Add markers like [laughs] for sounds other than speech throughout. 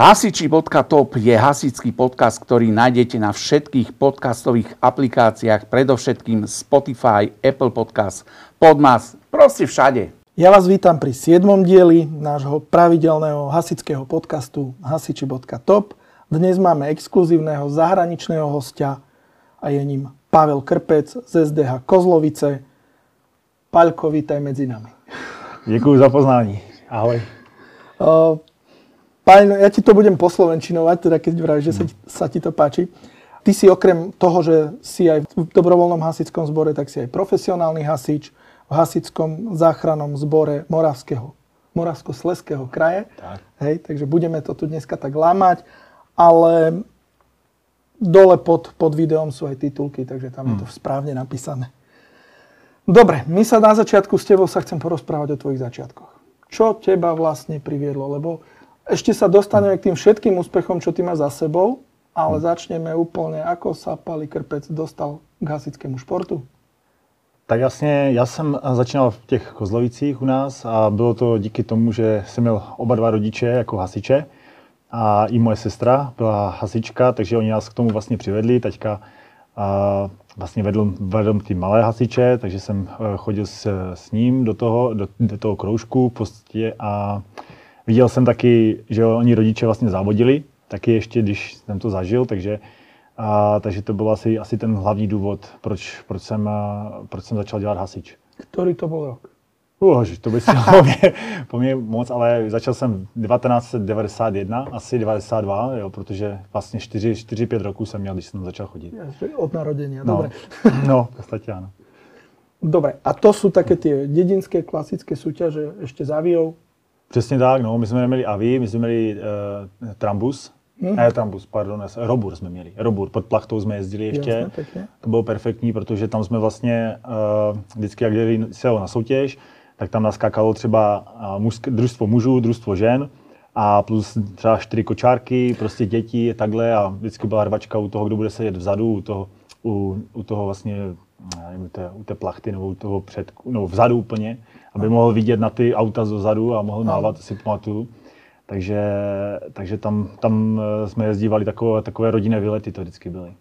Hasiči.top je hasičský podcast, ktorý nájdete na všetkých podcastových aplikáciách, predovšetkým Spotify, Apple Podcast, Podmas, proste všade. Ja vás vítam pri 7. dieli nášho pravidelného hasičského podcastu hasiči.top. Dnes máme exkluzívneho zahraničného hostia a je ním Pavel Krpec z SDH Kozlovice. Paľko, vítaj medzi nami. Děkuji za poznání. Ahoj. Páň, ja ti to budem poslovenčinovať, teda keď vravíš, že sa ti, sa ti to páči. Ty si okrem toho, že si aj v dobrovoľnom hasickom zbore, tak si aj profesionálny hasič v hasickom záchrannom zbore Moravského, Moravsko-Sleského kraje. Tak. Hej, takže budeme to tu dneska tak lámať, ale dole pod, pod videom sú aj titulky, takže tam hmm. je to správne napísané. Dobre, my sa na začiatku s tebou sa chcem porozprávať o tvojich začiatkoch. Čo teba vlastne priviedlo? Lebo ešte sa dostaneme k tým všetkým úspechom, čo ty máš za sebou, ale začneme úplne, ako sa Pali Krpec dostal k hasickému športu. Tak jasně, já jsem začínal v těch Kozlovicích u nás a bylo to díky tomu, že jsem měl oba dva rodiče jako hasiče a i moje sestra byla hasička, takže oni nás k tomu vlastně přivedli. Teďka vlastně vedl, vedl ty malé hasiče, takže jsem eh, chodil s, s ním do toho, do, do toho kroužku v a Viděl jsem taky, že oni rodiče vlastně závodili, taky ještě, když jsem to zažil, takže, a, takže to byl asi, asi ten hlavní důvod, proč, proč, jsem, a, proč jsem začal dělat hasič. Který to byl rok? Uh, to by si [laughs] po mě, po mě moc, ale začal jsem 1991, asi 92, jo, protože vlastně 4-5 roků jsem měl, když jsem začal chodit. Od narodení, no, dobre. [laughs] No, v podstatě ano. Dobre, a to jsou také ty dedinské klasické súťaže ešte za Přesně tak, no. My jsme neměli AVI, my jsme měli uh, Trambus, Hmm. Ne, Trambus, pardon, Robur jsme měli. Robur, pod plachtou jsme jezdili ještě. Jasne, to bylo perfektní, protože tam jsme vlastně uh, vždycky, jak jeli se na soutěž, tak tam naskákalo třeba uh, družstvo mužů, družstvo žen a plus třeba čtyři kočárky, prostě děti, takhle a vždycky byla rvačka u toho, kdo bude sedět vzadu, u toho, u, u toho vlastně, nevím, u té, u té plachty nebo u toho před, no vzadu úplně aby mohl vidět na ty auta zozadu a mohl mávat, si pamatuju. Takže, takže tam, tam eh, jsme jezdívali takové, takové rodinné vylety, to vždycky byly.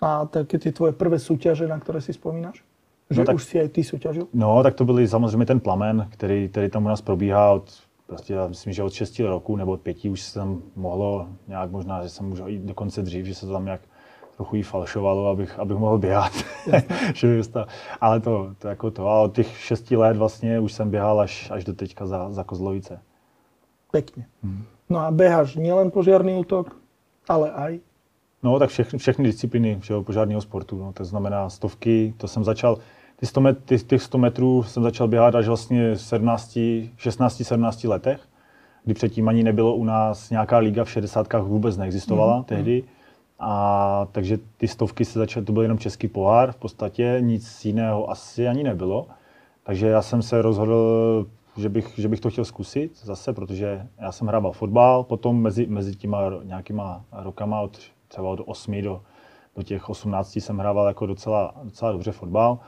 A také ty tvoje prvé soutěže, na které si vzpomínáš? Že no, tak, už si aj ty soutěžil? No, tak to byly samozřejmě ten plamen, který, který tam u nás probíhá od, prostě já myslím, že od 6 roku nebo od 5 už se tam mohlo nějak možná, že jsem už i dokonce dřív, že se to tam nějak trochu jí falšovalo, abych, abych mohl běhat. [laughs] Ale to, to jako to. A od těch šesti let vlastně už jsem běhal až, až do teďka za, za Kozlovice. Pěkně. Hmm. No a běháš nielen požární útok, ale aj? No tak všechny, všechny disciplíny všeho požárního sportu. No, to znamená stovky, to jsem začal, ty 100 met, ty, těch 100 metrů jsem začal běhat až vlastně v 17, 16, 17 letech, kdy předtím ani nebylo u nás nějaká liga v 60. vůbec neexistovala mm. tehdy. A takže ty stovky se začaly, to byl jenom český pohár v podstatě, nic jiného asi ani nebylo. Takže já jsem se rozhodl, že bych, že bych to chtěl zkusit zase, protože já jsem hrával fotbal, potom mezi, mezi těma nějakýma rokama, od, třeba od 8 do, do těch 18 jsem hrával jako docela, docela dobře fotbal.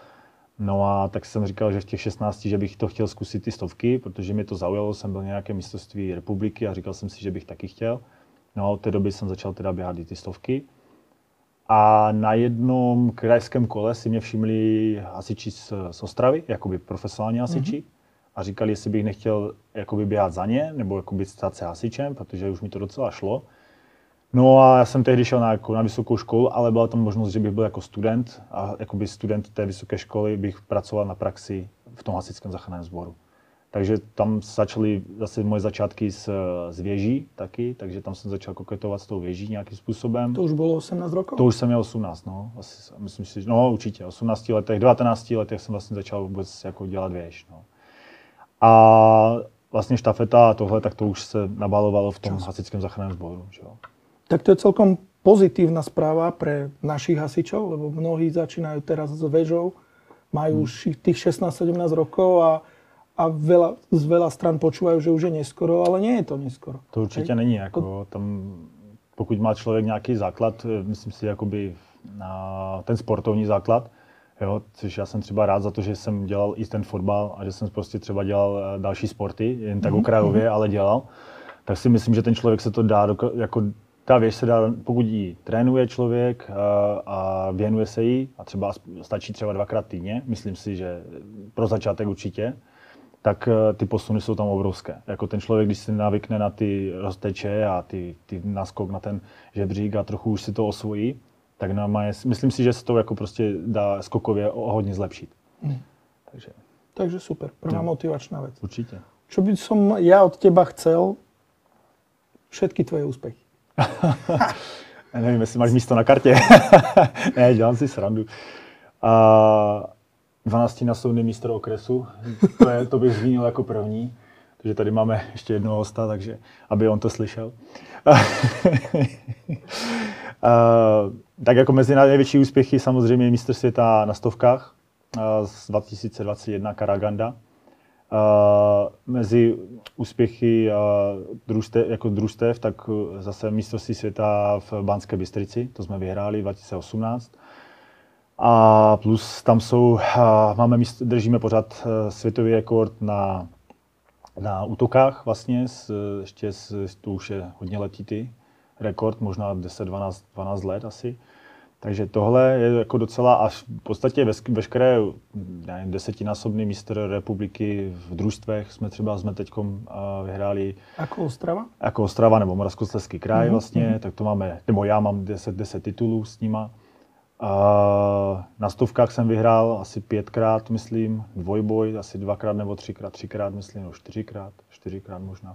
No a tak jsem říkal, že v těch 16, že bych to chtěl zkusit ty stovky, protože mě to zaujalo, jsem byl nějaké mistrovství republiky a říkal jsem si, že bych taky chtěl. No od té doby jsem začal teda běhat i ty stovky. A na jednom krajském kole si mě všimli hasiči z, z Ostravy, jakoby profesionální hasiči. Mm-hmm. A říkali, jestli bych nechtěl jakoby běhat za ně, nebo jakoby stát se hasičem, protože už mi to docela šlo. No a já jsem tehdy šel na, jako na vysokou školu, ale byla tam možnost, že bych byl jako student a jakoby student té vysoké školy bych pracoval na praxi v tom hasičském záchranném sboru. Takže tam začaly zase moje začátky s, s věží taky, takže tam jsem začal koketovat s tou věží nějakým způsobem. To už bylo 18 rokov? To už jsem měl 18, no. Asi, myslím si, no určitě, 18 letech, 19 letech jsem vlastně začal vůbec jako dělat věž, no. A vlastně štafeta a tohle, tak to už se nabalovalo v tom hasičském záchranném sboru. Že jo. Tak to je celkom pozitívna správa pre našich hasičov, lebo mnohí začínajú teraz s vežou, majú hmm. už tých 16-17 rokov a a veľa, z veľa stran počúvajú, že už je neskoro, ale nie je to neskoro. To určitě Hej? není. Jako, tam, pokud má člověk nějaký základ, eh, myslím si, jakoby na ten sportovní základ, jo, což já jsem třeba rád za to, že jsem dělal i ten fotbal a že jsem prostě třeba dělal eh, další sporty, jen tak mm-hmm. okrajově, ale dělal, tak si myslím, že ten člověk se to dá, jako ta věc se dá, pokud ji trénuje člověk a, a věnuje se jí, a třeba stačí třeba dvakrát týdně, myslím si, že pro začátek určitě, tak ty posuny jsou tam obrovské. Jako ten člověk, když si navykne na ty rozteče a ty, ty naskok na ten žebřík a trochu už si to osvojí, tak je, myslím si, že se to jako prostě dá skokově o hodně zlepšit. Hmm. Takže. Takže super, prvá no. motivačná věc. Určitě. Čo by som ja od teba chcel, všetky tvoje úspěchy. [laughs] Já nevím, jestli máš místo na kartě. [laughs] ne, dělám si srandu. A 12 násobný mistr okresu, to, je, to bych zmínil jako první. Takže tady máme ještě jednoho hosta, takže aby on to slyšel. [laughs] tak jako mezi největší úspěchy samozřejmě mistr světa na stovkách z 2021 Karaganda. Mezi úspěchy družstev, jako družstev, tak zase mistrovství světa v Banské Bystrici, to jsme vyhráli 2018. A plus tam jsou, máme míst, držíme pořád e, světový rekord na, na útokách vlastně, s, ještě s, to už je hodně letitý rekord, možná 10, 12, 12 let asi. Takže tohle je jako docela a v podstatě veškeré nevím, desetinásobný mistr republiky v družstvech jsme třeba jsme teď vyhráli. Jako Ostrava? Jako Ostrava nebo Moravskoslezský kraj mm-hmm. vlastně, mm-hmm. tak to máme, nebo já mám 10, 10 titulů s nima. A na stovkách jsem vyhrál asi pětkrát, myslím, dvojboj, asi dvakrát nebo třikrát, třikrát, myslím, nebo čtyřikrát, čtyřikrát možná.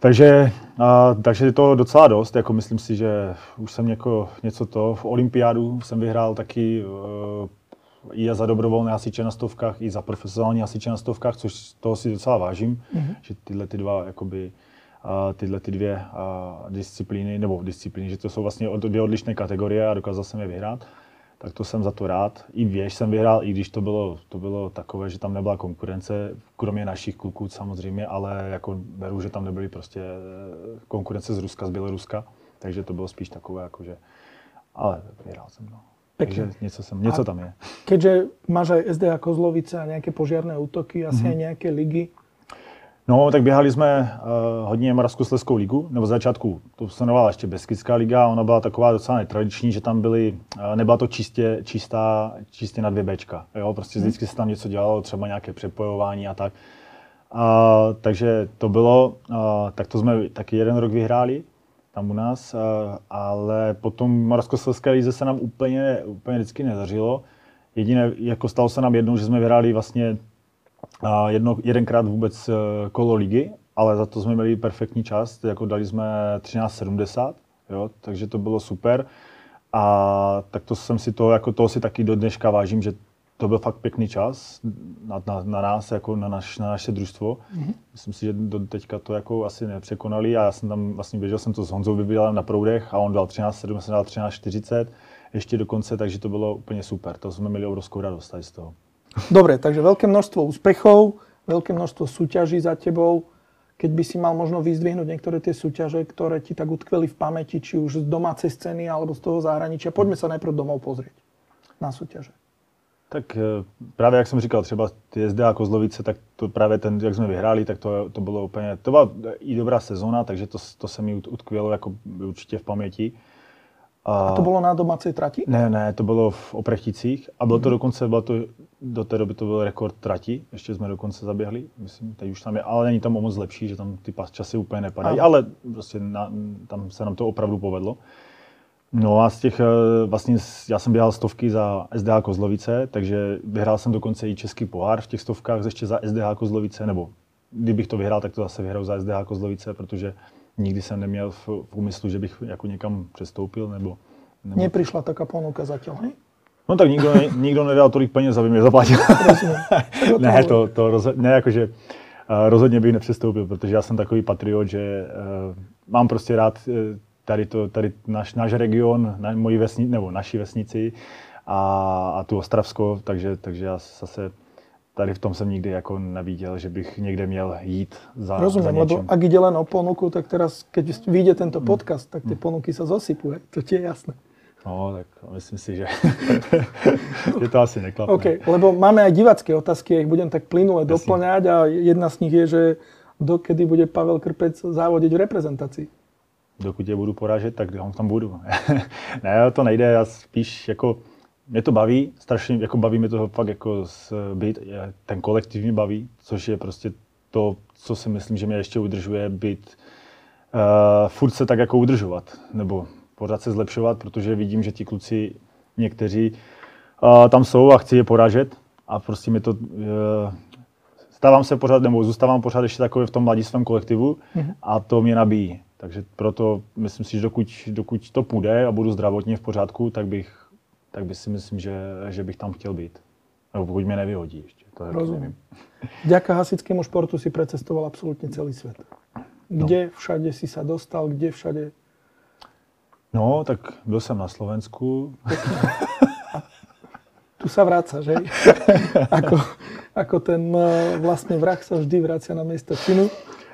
Takže, a, takže je to docela dost, jako myslím si, že už jsem něko, něco to, v olympiádu jsem vyhrál taky uh, i za dobrovolné hasiče na stovkách, i za profesionální hasiče na stovkách, což toho si docela vážím, mm-hmm. že tyhle ty dva, jakoby, uh, tyhle ty dvě uh, disciplíny, nebo disciplíny, že to jsou vlastně dvě odlišné kategorie a dokázal jsem je vyhrát tak to jsem za to rád. I věž jsem vyhrál, i když to bylo, to bylo takové, že tam nebyla konkurence, kromě našich kluků samozřejmě, ale jako beru, že tam nebyly prostě eh, konkurence z Ruska, z Běloruska, takže to bylo spíš takové, jakože, ale vyhrál jsem, no. Takže něco, jsem, něco tam je. Keďže máš aj SDA Kozlovice a nějaké požiarné útoky, asi mm-hmm. aj nějaké ligy, No, tak běhali jsme uh, hodně Moravskoslezskou ligu, nebo z začátku to se jmenovala ještě Beskická liga, ona byla taková docela netradiční, že tam byly, uh, nebyla to čistě, čistá, čistě na dvě Bčka, jo, prostě hmm. vždycky se tam něco dělalo, třeba nějaké přepojování a tak. Uh, takže to bylo, uh, tak to jsme taky jeden rok vyhráli tam u nás, uh, ale potom Moravskoslezské lize se nám úplně, úplně vždycky nedařilo. Jediné, jako stalo se nám jednou, že jsme vyhráli vlastně a jedno, jedenkrát vůbec eh, kolo ligy, ale za to jsme měli perfektní čas, jako dali jsme 13.70, jo, takže to bylo super. A tak to jsem si to, jako toho si taky do dneška vážím, že to byl fakt pěkný čas na, na, na nás, jako na, naš, na naše družstvo. Mm-hmm. Myslím si, že do teďka to jako asi nepřekonali a já jsem tam vlastně běžel jsem to s Honzou vybíral na proudech a on dal 13.7, jsem dal 13.40 ještě do konce, takže to bylo úplně super. To jsme měli obrovskou radost z toho. Dobre, takže veľké množstvo úspechov, veľké množstvo súťaží za tebou. Keď by si mal možno vyzdvihnúť niektoré tie súťaže, ktoré ti tak utkveli v pamäti, či už z domácej scény alebo z toho zahraničia. Poďme sa najprv domov pozrieť na súťaže. Tak e, právě jak jsem říkal, třeba ty SDA Kozlovice, tak to právě ten, jak jsme vyhráli, tak to, to bylo úplně, to byla i dobrá sezóna, takže to, to se mi utkvělo jako určitě v paměti. A, a to bylo na domácí trati? Ne, ne, to bylo v Oprechticích a bylo to mhm. dokonce, bylo to, do té doby to byl rekord trati, ještě jsme dokonce zaběhli, myslím, teď už tam je, ale není tam o moc lepší, že tam ty časy úplně nepadají, ale prostě na, tam se nám to opravdu povedlo. No a z těch, eh, vlastně já jsem běhal stovky za SDH Kozlovice, takže vyhrál jsem dokonce i český pohár v těch stovkách ještě za SDH Kozlovice, nebo kdybych to vyhrál, tak to zase vyhrál za SDH Kozlovice, protože nikdy jsem neměl v, v úmyslu, že bych jako někam přestoupil, nebo... nebo... Nepřišla taká ponuka zatím, hej? No tak nikdo, ne, nikdo nedal tolik peněz, aby mě zaplatil. [laughs] ne, to, to rozhodně, ne, jakože, uh, rozhodně bych nepřestoupil, protože já jsem takový patriot, že uh, mám prostě rád uh, tady, to, tady náš, náš region, na, moji vesni, nebo naší vesnici a, a tu Ostravsko, takže, takže já zase tady v tom jsem nikdy jako neviděl, že bych někde měl jít za, Rozumím, za lebo ak ide len o ponuku, tak teraz, keď vyjde tento hmm. podcast, tak ty hmm. ponuky sa zosypuje, to ti je jasné. No, tak myslím si, že, [laughs] že to asi neklapne. OK, lebo máme aj divacké otázky, ja ich budem tak plynule doplňať a jedna z nich je, že dokedy bude Pavel Krpec závodiť v reprezentaci? Dokud je budu porážet, tak tam budu. [laughs] ne, to nejde, já spíš jako, mě to baví, strašně jako baví mě to fakt jako být, ten kolektiv mě baví, což je prostě to, co si myslím, že mě ještě udržuje být, uh, furt se tak jako udržovat, nebo pořád se zlepšovat, protože vidím, že ti kluci někteří uh, tam jsou a chci je poražet a prostě mi to uh, stávám se pořád, nebo zůstávám pořád ještě takový v tom mladistvém kolektivu mm-hmm. a to mě nabíjí. Takže proto myslím si, že dokud, dokud to půjde a budu zdravotně v pořádku, tak bych, tak bych si myslím, že, že bych tam chtěl být. Nebo pokud mě nevyhodí ještě. To je Rozumím. Vďaka hasickému športu si precestoval absolútne celý svet. Kde no. všade si sa dostal, kde všade? No, tak byl jsem na Slovensku. [laughs] tu sa vráca, že? [laughs] ako, ako ten eh, vlastne vrah sa vždy vracia na miesto činu.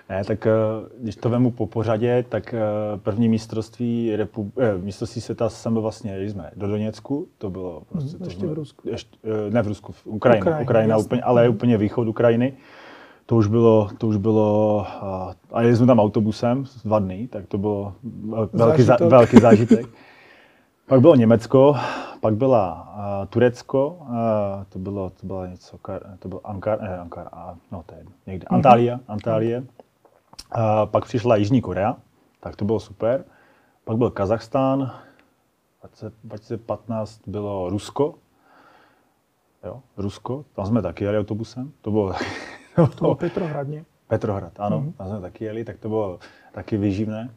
Ne, tak eh, když to vemu po pořadě, tak eh, první mistrovství, repu, eh, mistrovství světa jsem byl vlastně, jsme do Doněcku, to bylo prostě... Hmm, ještě to, v Rusku. Ještě, ne v Rusku, v Ukrajině, Ukrajina, Ukrajina úplně, ale je úplně východ Ukrajiny. To už bylo, to už bylo, a jeli jsme tam autobusem dva dny, tak to bylo velký, Zážitok. Za, [laughs] velký zážitek. pak bylo Německo, pak byla uh, Turecko, uh, to bylo, to bylo něco, to byl Ankara, ne, Ankara, no to je někde, mm-hmm. Antália, Antálie. A pak přišla Jižní Korea, tak to bylo super. Pak byl Kazachstán, 2015 bylo Rusko, jo, Rusko, tam jsme taky jeli autobusem, to bylo... [laughs] To bylo Petrohrad, ne? Petrohrad, ano, mm-hmm. tam jsme taky jeli, tak to bylo taky vyživné.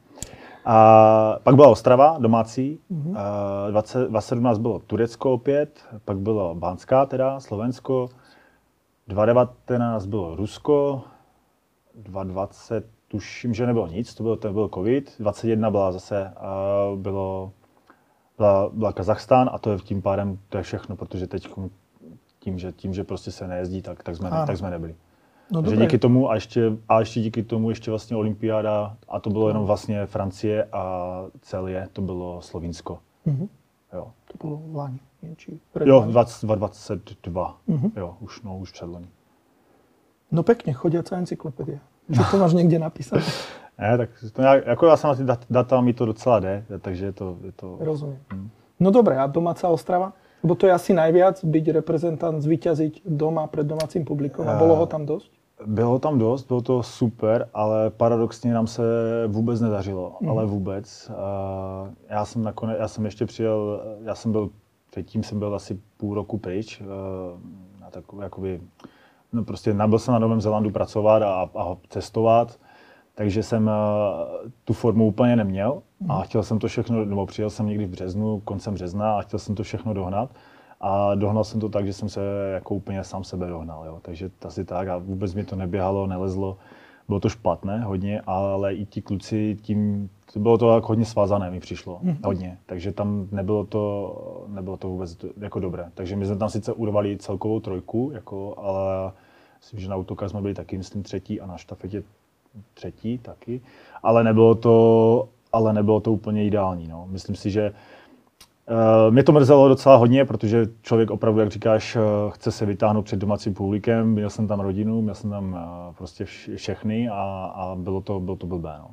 A pak byla Ostrava, domácí, mm-hmm. a 20, 2017 bylo Turecko opět, pak bylo Banská teda, Slovensko, 2019 bylo Rusko, 2020 tuším, že nebylo nic, to byl, to byl covid, 21 byla zase, uh, bylo, byla, byla Kazachstán a to je tím pádem, to je všechno, protože teď tím, že, tím, že prostě se nejezdí, tak, tak, jsme, ne, tak jsme nebyli. No, Takže díky tomu a ještě, a ještě díky tomu ještě vlastně olympiáda a to bylo jenom vlastně Francie a celé to bylo Slovinsko. Mm-hmm. Jo. To bylo v lani. Jo, 2022. Mm-hmm. Jo, už, no, už předloni. No pekne, chodiaca encyklopédia. Že to máš někde napísané? [laughs] ne, tak to nějak, jako já jsem na ty data, mi to docela jde, takže je to... Je to... Rozumím. Hmm. No dobré, a domáca Ostrava? Bo to je asi najviac, byť reprezentant, zvíťaziť doma před domácím publikom. A bylo ho tam dost? Bylo tam dost, bylo to super, ale paradoxně nám se vůbec nedařilo, mm. ale vůbec. Já jsem nakonec, já jsem ještě přijel, já jsem byl, předtím jsem byl asi půl roku pryč, na takové jakoby no prostě nabyl jsem na Novém Zélandu pracovat a, a cestovat, takže jsem uh, tu formu úplně neměl a mhm. chtěl jsem to všechno, nebo přijel jsem někdy v březnu, koncem března a chtěl jsem to všechno dohnat. A dohnal jsem to tak, že jsem se jako úplně sám sebe dohnal. Jo. Takže asi tak a vůbec mi to neběhalo, nelezlo. Bylo to špatné hodně, ale i ti kluci tím, to bylo to jako hodně svázané mi přišlo, mm-hmm. hodně. Takže tam nebylo to, nebylo to vůbec jako dobré. Takže my jsme tam sice urvali celkovou trojku, jako, ale myslím, že na autokar jsme byli taky, myslím, třetí a na štafetě třetí taky. Ale nebylo to, ale nebylo to úplně ideální. No. Myslím si, že Uh, mě to mrzelo docela hodně, protože člověk opravdu, jak říkáš, uh, chce se vytáhnout před domácím publikem. Měl jsem tam rodinu, měl jsem tam uh, prostě vš- všechny a, a bylo, to, bylo to blbé. No.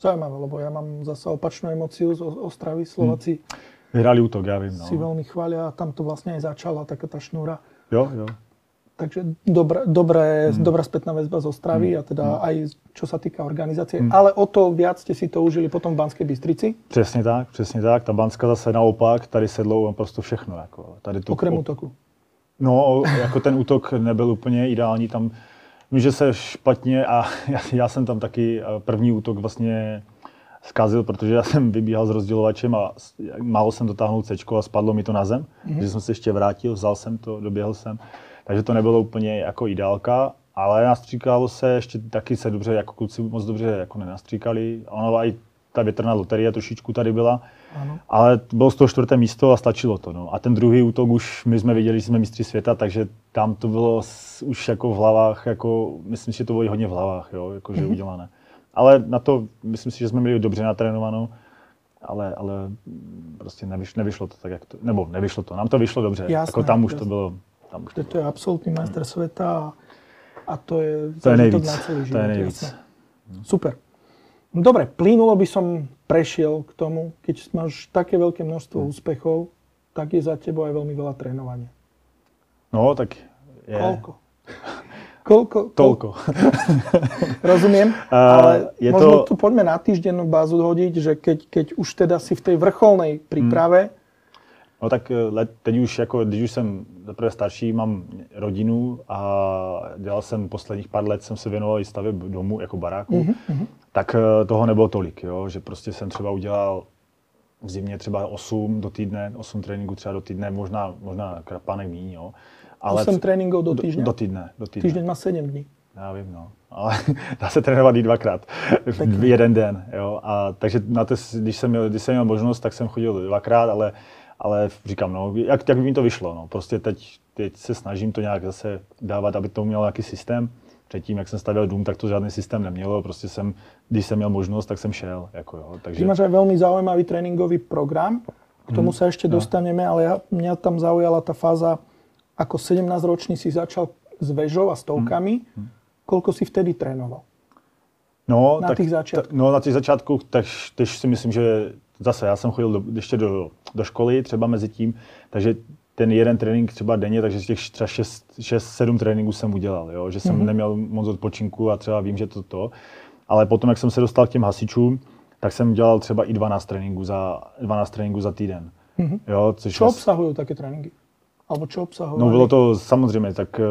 Zajímavé, lebo já mám zase opačnou emociu z Ostravy. Slováci hmm. Vyhrali útok, já vím. No. Si velmi chvália a tam to vlastně i začala taká ta šnúra. Jo, jo. Takže dobré, dobré, hmm. dobrá spätná väzba z Ostravy hmm. a teda hmm. aj čo sa týka organizácie. Hmm. Ale o to viac ste si to užili potom v Banskej Bystrici? Přesně tak, přesně tak. Ta Banska zase naopak, tady sedlo naprosto všechno. Jako, tady to, Okrem útoku? No, jako ten útok nebyl úplně ideální. Tam vím, že se špatně a [laughs] já, já jsem tam taky první útok vlastně zkazil, protože já jsem vybíhal s rozdělovačem a málo jsem dotáhnul C a spadlo mi to na zem. Mm-hmm. Takže jsem se ještě vrátil, vzal jsem to, doběhl jsem. Takže to nebylo úplně jako ideálka, ale nastříkalo se ještě taky se dobře, jako kluci moc dobře jako nenastříkali. Ono i ta větrná loterie trošičku tady byla, ano. ale bylo z toho čtvrté místo a stačilo to. No. A ten druhý útok už my jsme viděli, že jsme mistři světa, takže tam to bylo už jako v hlavách, jako, myslím si, že to bylo hodně v hlavách, jo, jako, že mm-hmm. udělané. Ale na to, myslím si, že jsme měli dobře natrénovanou, ale, ale prostě nevyšlo, nevyšlo to tak, jak to, nebo nevyšlo to, nám to vyšlo dobře, jasné, jako tam už jasné. to bylo tam už to, to je absolútny majster sveta. A to je, To je nejvíc. na celý To život, je nejvíc. jasné. Super. No Dobre, plynulo by som prešiel k tomu, keď máš také veľké množstvo úspechov, tak je za tebou aj veľmi veľa trénovania. No, tak je. Koľko? [laughs] Koľko? Toľko. Rozumiem, [laughs] ale je možno to- tu poďme na týždennú bázu hodiť, že keď, keď už teda si v tej vrcholnej príprave, No tak eh, let, teď už jako, když už jsem zaprvé starší, mám rodinu a dělal jsem posledních pár let, jsem se věnoval i stavě domu jako baráku, mm-hmm. tak eh, toho nebylo tolik, jo, že prostě jsem třeba udělal v zimě třeba 8 do týdne, 8 tréninků třeba do týdne, možná, možná krapánek míň, jo. 8 tréninkov do týždňa. Do, do týdne, do týdne. Týždeň má 7 dní. Já vím, no. Ale [laughs] dá se trénovat i dvakrát v jeden den, jo. A takže na to, když jsem měl, když jsem měl možnost, tak jsem chodil dvakrát, ale, ale říkám, no, jak, jak by mi to vyšlo, no. Prostě teď, teď se snažím to nějak zase dávat, aby to mělo nějaký systém. Předtím, jak jsem stavěl dům, tak to žádný systém nemělo. Prostě jsem, když jsem měl možnost, tak jsem šel. Jako jo. Ty Takže, máš aj veľmi zaujímavý tréningový program, k tomu sa ešte dostaneme, ale ja, mňa tam zaujala tá fáza, ako 17-ročný si začal s vežou a stovkami. Mhm. Koľko si vtedy trénoval? no, na tak, těch začátků. ta- no, na těch začátku, tež, tež si myslím, že zase já jsem chodil do, ještě do, do školy třeba mezi tím, takže ten jeden trénink třeba denně, takže z těch třeba 6-7 tréninků jsem udělal, jo? že jsem mm-hmm. neměl moc odpočinku a třeba vím, že to to. Ale potom, jak jsem se dostal k těm hasičům, tak jsem dělal třeba i 12 tréninků za, 12 tréninků za týden. Mm-hmm. Jo, což Čo vás- obsahujú také tréninky? Alebo čo obsahujú? No bylo to samozřejmě, tak eh,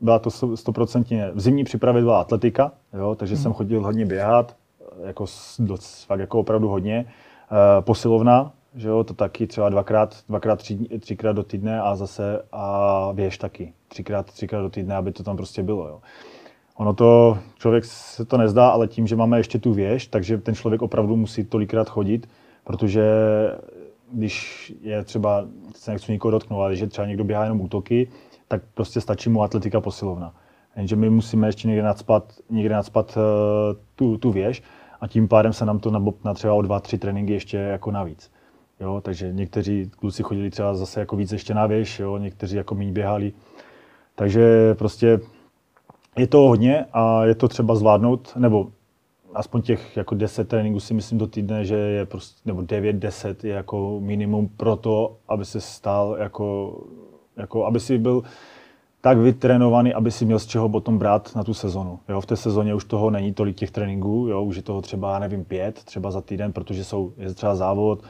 byla to sto- stoprocentně, v zimní přípravě byla atletika, jo, takže jsem chodil hodně běhat, jako doc, fakt jako opravdu hodně. Eh, Posilovna, že jo, to taky třeba dvakrát, dvakrát tři, třikrát do týdne a zase a věž taky, třikrát, třikrát do týdne, aby to tam prostě bylo, jo. Ono to, člověk se to nezdá, ale tím, že máme ještě tu věž, takže ten člověk opravdu musí tolikrát chodit, protože když je třeba, se nechci nikoho dotknout, ale když je třeba někdo běhá jenom útoky, tak prostě stačí mu atletika posilovna. Jenže my musíme ještě někde nadspat, někde nadspat uh, tu, tu věž a tím pádem se nám to nabopná třeba o dva, tři tréninky ještě jako navíc. Jo, takže někteří kluci chodili třeba zase jako víc ještě na věž, jo, někteří jako méně běhali. Takže prostě je to hodně a je to třeba zvládnout, nebo aspoň těch jako 10 tréninků si myslím do týdne, že je prostě, nebo 9, 10 je jako minimum pro to, aby se stal jako, jako aby si byl tak vytrénovaný, aby si měl z čeho potom brát na tu sezonu. Jo, v té sezóně už toho není tolik těch tréninků, jo, už je toho třeba, nevím, pět, třeba za týden, protože jsou, je třeba závod,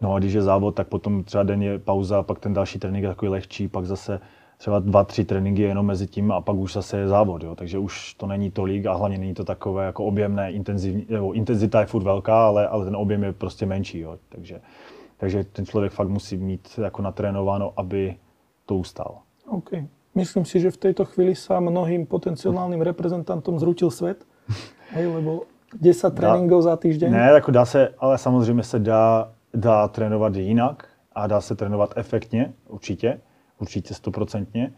no a když je závod, tak potom třeba den je pauza, pak ten další trénink je takový lehčí, pak zase třeba dva, tři tréninky jenom mezi tím a pak už zase je závod, jo. takže už to není tolik a hlavně není to takové jako objemné, intenzivní, nebo intenzita je furt velká, ale, ale ten objem je prostě menší, jo. Takže, takže ten člověk fakt musí mít jako natrénováno, aby to ustál. OK. Myslím si, že v tejto chvíli sa mnohým potenciálnym reprezentantom zrutil svet. [laughs] Hej, lebo 10 tréninkov za týždeň. Ne, jako dá se, ale samozřejmě se dá, dá trénovat jinak a dá se trénovat efektně, určitě, určitě stoprocentně.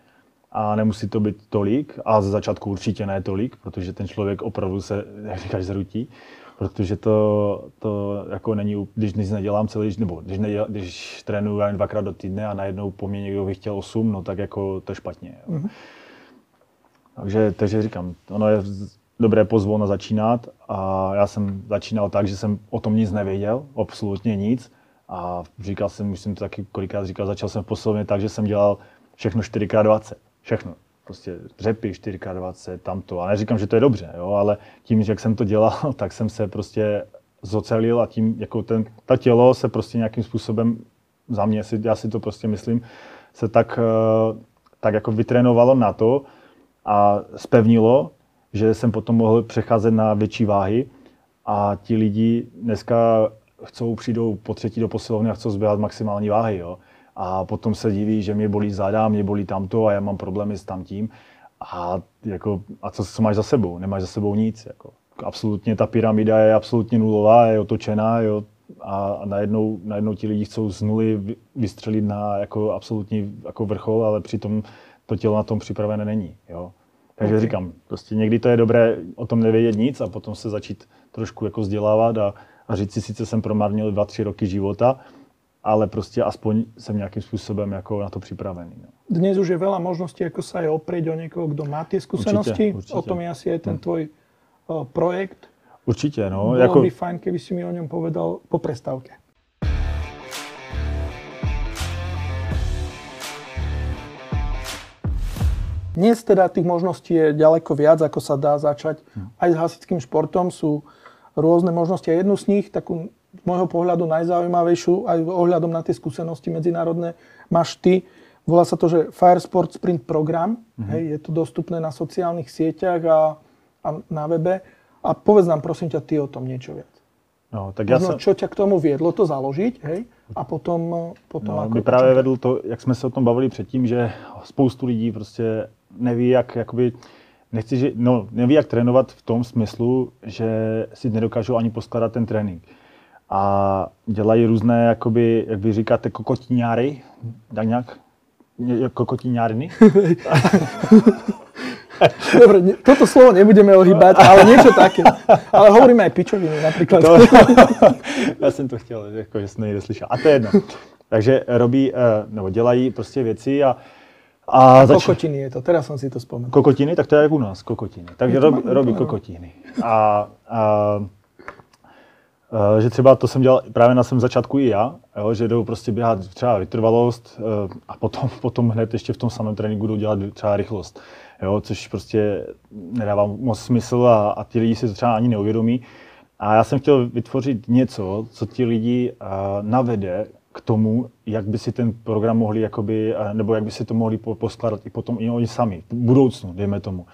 A nemusí to být tolik, a ze začátku určitě ne tolik, protože ten člověk opravdu se, jak říkáš, zrutí. Protože to, to jako není, když nic nedělám celý, nebo když, nedělám, když trénuju já jen dvakrát do týdne a najednou po mně někdo by chtěl 8, no tak jako to je špatně. Jo. Takže, takže říkám, ono je dobré pozvolna začínat a já jsem začínal tak, že jsem o tom nic nevěděl, absolutně nic. A říkal jsem, už jsem to taky kolikrát říkal, začal jsem v posilovně tak, že jsem dělal všechno 4x20. Všechno. Prostě dřepy 4x20, tamto. A neříkám, že to je dobře, jo, ale tím, že jak jsem to dělal, [laughs] tak jsem se prostě zocelil a tím, jako ten, ta tělo se prostě nějakým způsobem, za mě, já si to prostě myslím, se tak, eh, tak jako vytrénovalo na to a spevnilo, že jsem potom mohl přecházet na větší váhy a ti lidi dneska chcou, přijdou po třetí do posilovny a chcou zběhat maximální váhy, jo. A potom se diví, že mě bolí záda, mě bolí tamto a já mám problémy s tamtím. A, jako, a co, co máš za sebou? Nemáš za sebou nic. Jako. Absolutně ta pyramida je absolutně nulová, je otočená jo, a, najednou, najednou ti lidi chcou z nuly vy- vystřelit na jako absolutní jako vrchol, ale přitom to tělo na tom připravené není. Jo. Takže okay. říkám, prostě někdy to je dobré o tom nevědět nic a potom se začít trošku jako vzdělávat a, a říct si, sice jsem promarnil dva, tři roky života, ale prostě aspoň jsem nějakým způsobem jako na to připravený. No. Dnes už je veľa možností, ako sa aj oprieť o niekoho, kto má tie skúsenosti. Určite, určite. O tom je asi aj ten tvoj uh, projekt. Určitě, no. Bolo Jako, by fajn, keby si mi o ňom povedal po prestávke. Dnes teda tých možností je ďaleko viac, ako sa dá začať. Aj s hasičským športom sú rôzne možnosti a jednu z nich, takú môjho pohľadu najzaujímavejšiu, aj ohľadom na tie skúsenosti medzinárodné, máš ty. Volá sa to, že Fire Sport Sprint Program. Hej, je to dostupné na sociálnych sieťach a, a na webe. A povedz nám prosím ťa ty o tom niečo viac. no, tak já jsem, čo ťa k tomu viedlo to založiť, hej? A potom, potom no, ako... by právě vedl to, jak jsme se o tom bavili předtím, že spoustu lidí prostě neví, jak, jakoby, nechci, že, no, neví, jak trénovat v tom smyslu, že si nedokážou ani poskladat ten trénink. A dělají různé, jakoby, jak vy říkáte, kokotíňáry, tak nějak, kokotíňárny. [laughs] Dobre, toto slovo nebudeme ohýbať, ale niečo také. Ale hovoríme aj pičoviny napríklad. To, [laughs] já jsem to chtěl, jako, že jsem někde slyšel. A to je jedno. Takže robí, eh, nebo dělají prostě věci a, a zač- Kokotiny je to, teraz som si to spomenul. Kokotiny, tak to je jak u nás, kokotiny. Takže robí, robí to- kokotiny. A, a, že třeba to jsem dělal právě na svém začátku i já, jo, že jdou prostě běhat třeba vytrvalost eh, a potom, [laughs] potom hned ještě v tom samém tréninku jdou dělat třeba rychlost. Jo, což prostě nedává moc smysl a, a ti lidi si to třeba ani neuvědomí. A já jsem chtěl vytvořit něco, co ti lidi a, navede k tomu, jak by si ten program mohli, jakoby, nebo jak by si to mohli po- poskládat i potom i oni sami, v budoucnu, dejme tomu.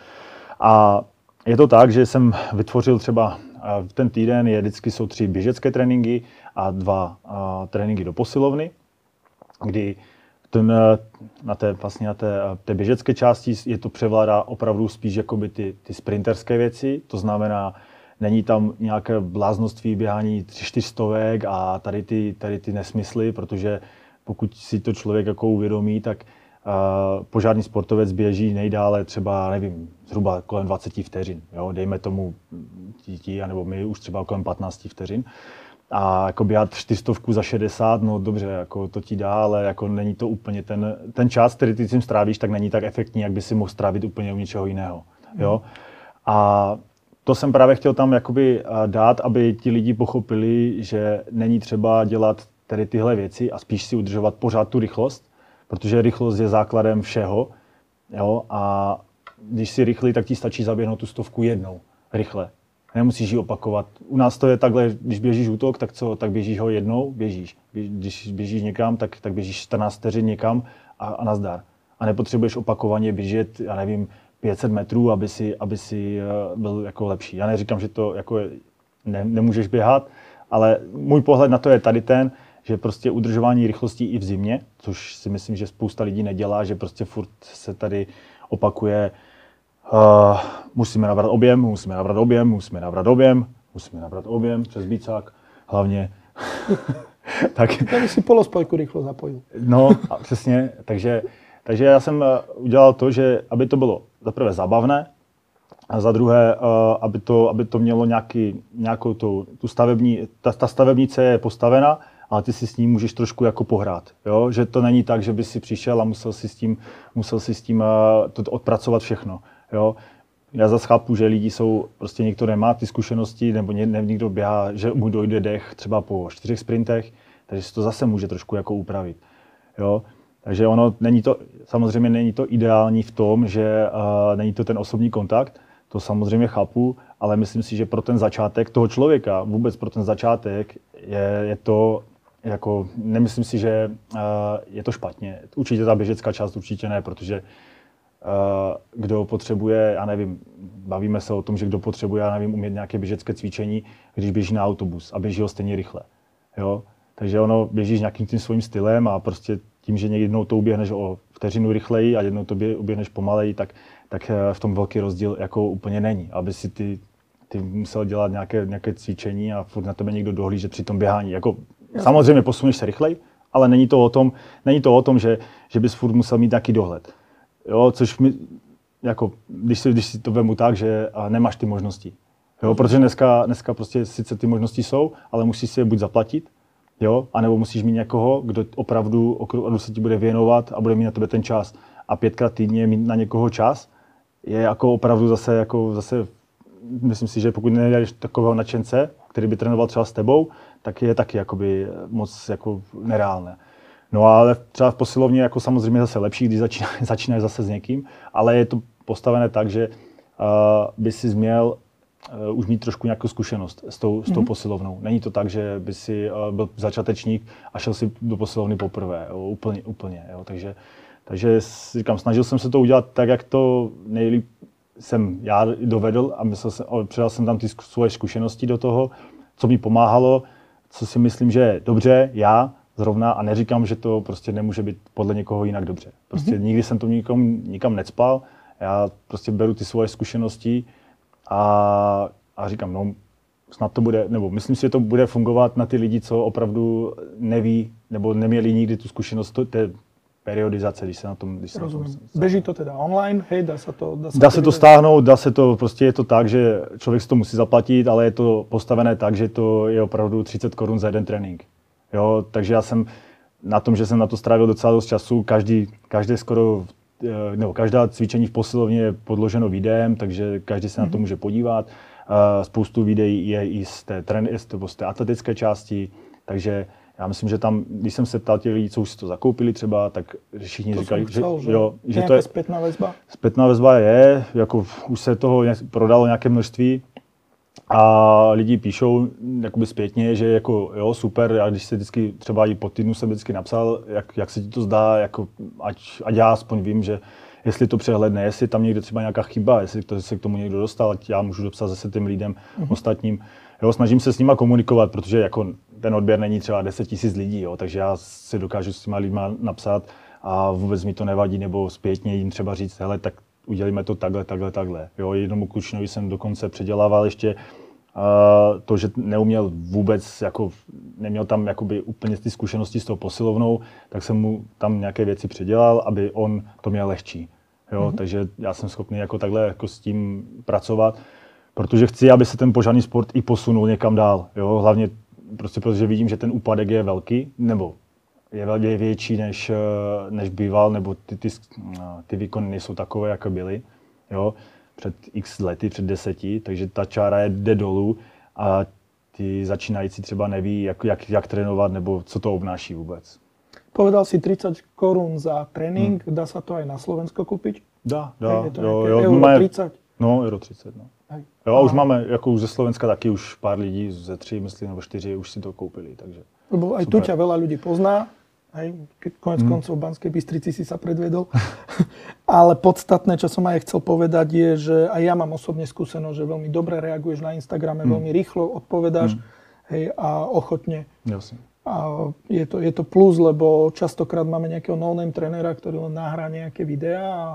A je to tak, že jsem vytvořil třeba a, ten týden, je, vždycky jsou tři běžecké tréninky a dva a, tréninky do posilovny, kdy ten, eh, na té, vlastně na té, eh, té běžecké části je to převládá opravdu spíš jakoby ty, ty sprinterské věci, to znamená, není tam nějaké bláznoství běhání tři čtyřstovek a tady ty, tady ty nesmysly, protože pokud si to člověk jako uvědomí, tak požární sportovec běží nejdále třeba, nevím, zhruba kolem 20 vteřin, jo? dejme tomu ti, ti, nebo my už třeba kolem 15 vteřin. A jako běhat čtyřstovku za 60, no dobře, jako to ti dá, ale jako není to úplně ten, ten čas, který ty tím strávíš, tak není tak efektní, jak by si mohl strávit úplně u něčeho jiného. Jo? A to jsem právě chtěl tam jakoby a, dát, aby ti lidi pochopili, že není třeba dělat tady tyhle věci a spíš si udržovat pořád tu rychlost, protože rychlost je základem všeho. Jo? A když si rychlý, tak ti stačí zaběhnout tu stovku jednou, rychle. Nemusíš ji opakovat. U nás to je takhle, když běžíš útok, tak co, tak běžíš ho jednou, běžíš. Běž- Když běžíš někam, tak, tak běžíš 14 vteřin někam a, a nazdar. A nepotřebuješ opakovaně běžet, já nevím, 500 metrů, aby si, aby si eh, byl jako lepší. Já neříkám, že to jako je- ne, nemůžeš běhat, ale můj pohled na to je tady ten, že prostě udržování rychlostí i v zimě, což si myslím, že spousta lidí nedělá, že prostě furt se tady opakuje Uh, musíme nabrat objem, musíme nabrat objem, musíme nabrat objem, musíme nabrat objem přes bícák, hlavně. [laughs] tak, Ja by si polospojku rýchlo zapojil. no, a přesně, takže, takže já jsem eh, udělal to, že aby to bylo za prvé zabavné, a za druhé, eh, aby to, aby to mělo nějaký, nějakou tu, tu stavební, ta, ta stavebnice je postavena, ale ty si s ní můžeš trošku jako pohrát. Jo? Že to není tak, že by si přišel a musel si s tím, musel si s tím eh, to odpracovat všechno. Jo? Já zase chápu, že lidi jsou, prostě někdo nemá ty zkušenosti, nebo ne, někdo běhá, že mu dojde dech třeba po čtyřech sprintech, takže si to zase může trošku jako upravit. Jo? Takže ono není to, samozřejmě není to ideální v tom, že uh, není to ten osobní kontakt, to samozřejmě chápu, ale myslím si, že pro ten začátek toho člověka, vůbec pro ten začátek, je, je to jako, nemyslím si, že uh, je to špatně. Určitě ta běžecká část určitě ne, protože uh, kdo potřebuje, já nevím, bavíme se o tom, že kdo potřebuje, já nevím, umět nějaké běžecké cvičení, když běží na autobus a běží ho stejně rychle. Jo? Takže ono běžíš nějakým tím svým stylem a prostě tím, že jednou to uběhneš o vteřinu rychleji a jednou to bě- uběhneš pomaleji, tak, tak eh, v tom velký rozdíl jako úplně není. Aby si ty, ty musel dělat nějaké, nějaké cvičení a furt na tebe někdo dohlížet při tom běhání. Jako, samozřejmě posuneš se rychleji, ale není to o tom, není to o tom že, že bys furt musel mít nějaký dohled. Jo, což mi, jako, když, si, když si to vemu tak, že nemáš ty možnosti. Jo, protože dneska, dneska prostě sice ty možnosti jsou, ale musíš si je buď zaplatit, jo, anebo musíš mít někoho, kdo opravdu, opravdu se ti bude věnovat a bude mít na tebe ten čas. A pětkrát týdně mít na někoho čas je jako opravdu zase, jako zase myslím si, že pokud nedáš takového nadšence, který by trénoval třeba s tebou, tak je taky jakoby moc jako nereálné. No ale třeba v posilovně jako samozřejmě zase lepší, když začíná, [laughs] začínáš zase s někým, ale je to postavené tak, že uh, by si měl uh, už mít trošku nějakou zkušenost s tou, s tou mm-hmm. posilovnou. Není to tak, že by si uh, byl začátečník a šel si do posilovny poprvé, jo, úplně, úplně. Jo. Takže, takže říkám, snažil jsem se to udělat tak, jak to nejlíp jsem já dovedl a myslel jsem, předal jsem tam ty svoje zkušenosti do toho, co mi pomáhalo, co si myslím, že je dobře, já zrovna a neříkám, že to prostě nemůže být podle někoho jinak dobře. Prostě mm-hmm. nikdy jsem to nikom, nikam necpal, já prostě beru ty svoje zkušenosti a, a říkám, no snad to bude, nebo myslím si, že to bude fungovat na ty lidi, co opravdu neví, nebo neměli nikdy tu zkušenost té periodizace, když se na tom... Když se Rozumím. Na tom Beží to teda online, hej, dá se to... Dá se, dá se to stáhnout, dá se to, prostě je to tak, že člověk si to musí zaplatit, ale je to postavené tak, že to je opravdu 30 korun za jeden trénink. Jo, takže já jsem na tom, že jsem na to strávil docela dost času, každý, každé skoro eh, nebo každá cvičení v posilovně je podloženo videem, takže každý se mm-hmm. na to mhm. může podívat. Uh, spoustu videí je i z té, z té atletické části, takže já myslím, že tam, když jsem se ptal těch lidí, co už si to zakoupili třeba, tak všichni to říkají, že, že, jo, že to je zpětná väzba. Zpětná väzba je, jako už se toho prodalo nějaké množství a lidi píšou jakoby zpětně, že jako jo, super, a když se vždycky třeba i po týdnu jsem vždycky napsal, jak, jak se ti to zdá, jako, ať, ať já aspoň vím, že jestli to přehledne, jestli tam někde třeba nějaká chyba, jestli to, se k tomu někdo dostal, ať já můžu dopsat zase těm lidem mm-hmm. ostatním. Jo, snažím se s nima komunikovat, protože jako ten odběr není třeba 10 tisíc lidí, jo, takže já si dokážu s těma lidma napsat a vůbec mi to nevadí, nebo zpětně jim třeba říct, hele, tak udělíme to takhle, takhle, takhle. Jo, jednomu klučnovi jsem dokonce předělával ještě uh, to, že neuměl vůbec, jako, neměl tam jakoby úplně ty zkušenosti s tou posilovnou, tak jsem mu tam nějaké věci předělal, aby on to měl lehčí. Jo, mm-hmm. takže já jsem schopný jako takhle jako s tím pracovat, protože chci, aby se ten požární sport i posunul někam dál. Jo, hlavně prostě protože vidím, že ten úpadek je velký, nebo je, je větší, než, eh, než býval, nebo ty, ty, ty výkony nejsou takové, jako byly. Jo? Před x lety, před deseti, takže ta čára jde dolů a ty začínající třeba neví, jak, jak, jak trénovat, nebo co to obnáší vůbec. Povedal si 30 korun za trénink, hmm. dá se to i na Slovensko koupit? Dá, dá. Je to jo, jo, euro máme, 30? No, euro 30, no. Jo, a už máme, jako už ze Slovenska taky už pár lidí, ze tři, myslím, nebo čtyři, už si to koupili, takže. Lebo aj tu ťa veľa ľudí pozná, Hej, konec hmm. koncov v Banskej Bystrici si sa predvedol. [laughs] Ale podstatné, čo som aj chcel povedať, je, že aj ja mám osobne skúsenosť, že veľmi dobre reaguješ na Instagrame, hmm. veľmi rýchlo odpovedáš hmm. hej, a ochotne. Jasne. A je to, je to plus, lebo častokrát máme nejakého no-name trénera, ktorý len nahrá nejaké videá a,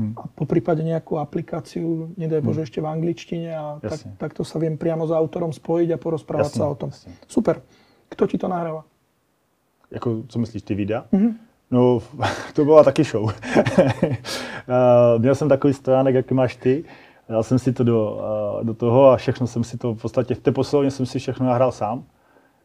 hmm. a po prípade nejakú aplikáciu, nedaj Bože, hmm. ešte v angličtine a tak, takto sa viem priamo s autorom spojiť a porozprávať Jasne. sa o tom. Jasne. Super. Kto ti to nahráva? Jako, co myslíš, ty videa? Mm-hmm. No, [laughs] to byla taky show. [laughs] Měl jsem takový stojánek, jaký máš ty. Dal jsem si to do, do toho a všechno jsem si to v podstatě, v té posilovně jsem si všechno nahrál sám.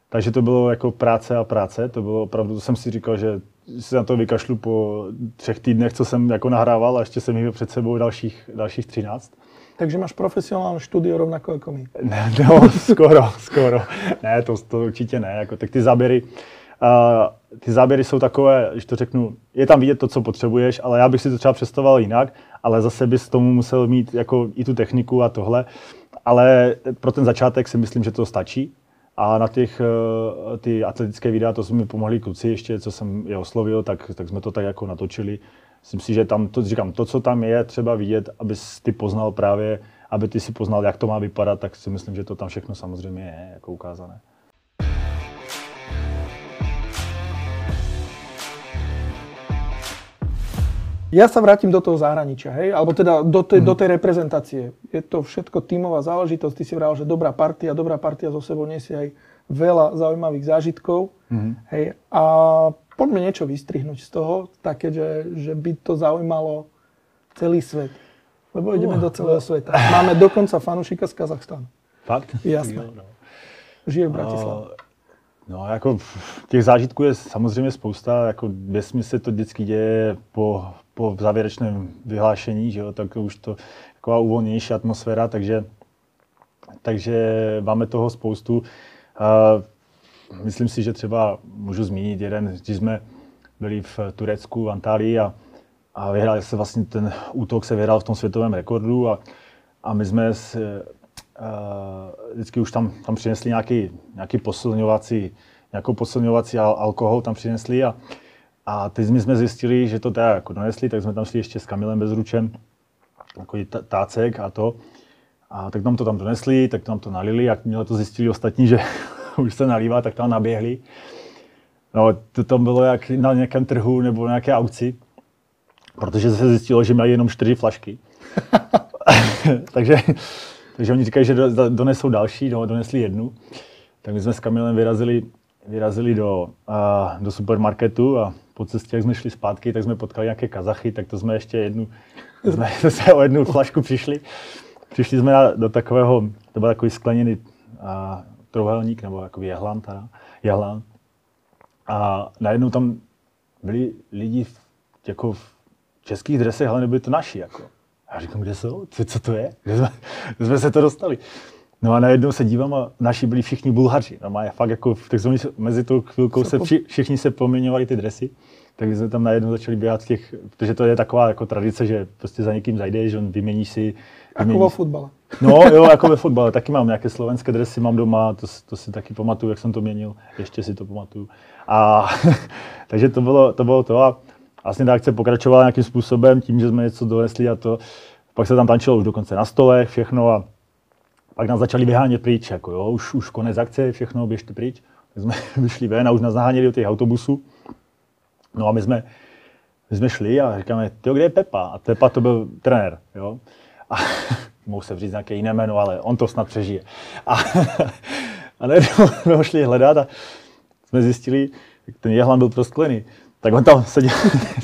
Takže to bylo jako práce a práce. To bylo opravdu, to jsem si říkal, že si na to vykašlu po třech týdnech, co jsem jako nahrával a ještě jsem měl před sebou dalších, dalších 13. Takže máš profesionální studio rovnako jako my. [laughs] Ne, no, skoro, skoro. Ne, to, to určitě ne. Jako, tak ty záběry, Uh, ty záběry jsou takové, když to řeknu, je tam vidět to, co potřebuješ, ale já bych si to třeba představoval jinak, ale zase bys tomu musel mít jako i tu techniku a tohle. Ale pro ten začátek si myslím, že to stačí. A na těch uh, ty atletické videa, to jsme mi pomohli kluci ještě, co jsem je oslovil, tak, tak jsme to tak jako natočili. Myslím si, že tam, to, říkám, to, co tam je třeba vidět, abys ty poznal právě, aby ty si poznal, jak to má vypadat, tak si myslím, že to tam všechno samozřejmě je jako ukázané. Ja sa vrátim do toho zahraničia, hej? alebo teda do, tej, mm. do tej reprezentácie. Je to všetko tímová záležitosť. Ty si vral, že dobrá partia, dobrá partia zo sebou nesie aj veľa zaujímavých zážitkov. Mm. Hej? A poďme niečo vystrihnúť z toho, také, že, že by to zaujímalo celý svet. Lebo ideme uh, do celého sveta. Máme dokonca fanušika z Kazachstanu. Fakt? Jasné. No. Žije v Bratislave. Uh, No, jako těch zážitků je samozřejmě spousta, jako mi se to vždycky děje po, po závěrečném vyhlášení, že jo, tak už to taková uvolněnější atmosféra, takže, takže máme toho spoustu. Uh, myslím si, že třeba můžu zmínit jeden, když jsme byli v Turecku, v Antálii a, a vyhrál se vlastně ten útok se vyhrál v tom světovém rekordu a, a my jsme s, uh, vždycky už tam, tam přinesli nějaký, nějaký posilňovací, nějakou posilňovací al- alkohol tam přinesli a, a teď jsme zjistili, že to teda jako donesli, tak jsme tam šli ještě s Kamilem Bezručem, takový tácek a to. A tak nám to tam donesli, tak nám to nalili, jak mělo to zjistili ostatní, že [laughs] už se nalívá, tak tam naběhli. No, to tam bylo jak na nějakém trhu nebo na nějaké aukci, protože se zjistilo, že mají jenom čtyři flašky. [laughs] takže, takže oni říkají, že donesou další, no, donesli jednu. Tak my jsme s Kamilem vyrazili, vyrazili do, a, do supermarketu a po cestě, jak jsme šli zpátky, tak jsme potkali nějaké kazachy, tak to jsme ještě jednu, jsme se o jednu flašku přišli. Přišli jsme do takového, to byl takový skleněný a, trohelník, nebo jako jehlan, teda, jehlan. A najednou tam byli lidi v, jako v českých dresech, ale nebyli to naši. Jako. A já říkám, kde jsou? Co, co to je? [laughs] Kde jsme, kde jsme se to dostali? No a najednou se dívám a naši byli všichni Bulhaři. No a fakt jako, tak jsme mezi tou chvilkou se vši, všichni se poměňovali ty dresy. Tak jsme tam najednou začali běhat v těch, protože to je taková jako tradice, že prostě za někým zajdeš, on vymění si. Vymění. Jako vo fotbale. No jo, jako ve fotbale. Taky mám nějaké slovenské dresy, mám doma, to, to si taky pamatuju, jak jsem to měnil. Ještě si to pamatuju. A, [laughs] takže to bylo, to bylo to. A vlastně ta akce pokračovala nějakým způsobem, tím, že jsme něco donesli a to. Pak se tam tančilo už dokonce na stole, všechno a pak nás začali vyhánět pryč, jako jo, už, už konec akce, všechno, běžte pryč. Tak jsme [laughs] vyšli ven a už nás zaháněli do těch autobusů. No a my jsme, my jsme šli a říkáme, ty kde je Pepa? A Pepa to byl trenér, jo. A [laughs] mohu se říct nějaké jiné jméno, ale on to snad přežije. A, [laughs] a najednou jsme ho šli hledat a jsme zjistili, ten jehlan byl prosklený. Tak on tam seděl,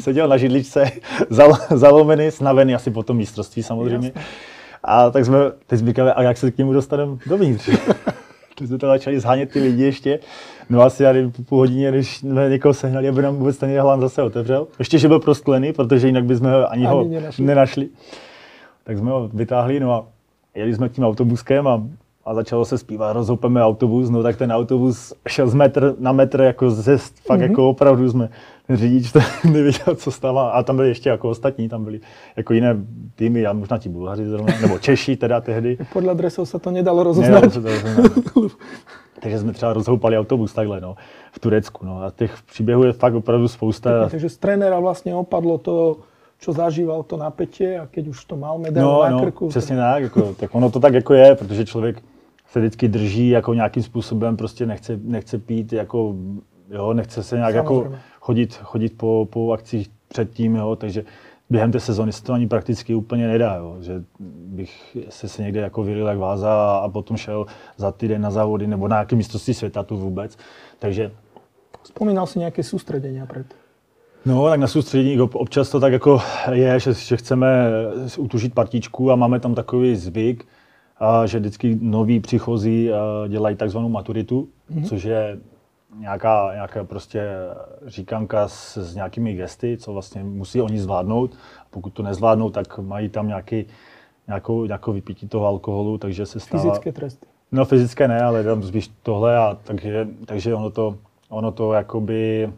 seděl na židličce, zal, zalomený, snavený asi po tom místrovství samozřejmě. Jasně. A tak jsme teď říkali, a jak se k němu dostaneme dovnitř? [laughs] Teď jsme to začali zhánět ty lidi ještě. No asi já po půl hodině, když jsme někoho sehnali, aby nám vůbec ten jehlan zase otevřel. Ještě, že byl prosklený, protože jinak bychom ho ani, ani ho nenašli. nenašli. Tak jsme ho vytáhli, no a jeli jsme tím autobuskem a, a začalo se zpívat, rozhoupeme autobus, no tak ten autobus šel z metr na metr jako ze, fakt mm-hmm. jako opravdu jsme, řidič [laughs] nevěděl, co stává. A tam byli ještě jako ostatní, tam byli jako jiné týmy, a možná ti Bulhaři zrovna, nebo Češi teda tehdy. [laughs] Podle dresů se to nedalo rozoznat. Nedalo se to rozoznat. [laughs] Takže jsme třeba rozhoupali autobus takhle, no, v Turecku. No. A těch příběhů je fakt opravdu spousta. Takže z trenéra vlastně opadlo to čo zažíval to napätie a keď už to mal medailu no, na no, krku. přesně tak, jako, tak ono to tak jako je, protože člověk se vždycky drží jako nějakým způsobem, prostě nechce, nechce pít, jako, jo, nechce se nějak jako chodit, chodit po, po akcích předtím, jo, takže během té sezóny se to ani prakticky úplně nedá, jo, že bych se, se někde jako vyril jak váza a potom šel za týden na závody nebo na nějaké mistrovství světa tu vůbec, takže... Vzpomínal si nějaké soustředění před? No, tak na soustředění občas to tak jako je, že, že chceme utužit partičku a máme tam takový zvyk, a že vždycky noví příchozí dělají takzvanou maturitu, mm-hmm. což je nějaká, nějaká prostě říkanka s, s nějakými gesty, co vlastně musí oni zvládnout. Pokud to nezvládnou, tak mají tam nějaký, nějakou, nějakou vypití toho alkoholu, takže se stává... Fyzické tresty. No fyzické ne, ale tam spíš tohle a takže, takže ono to, ono to jakoby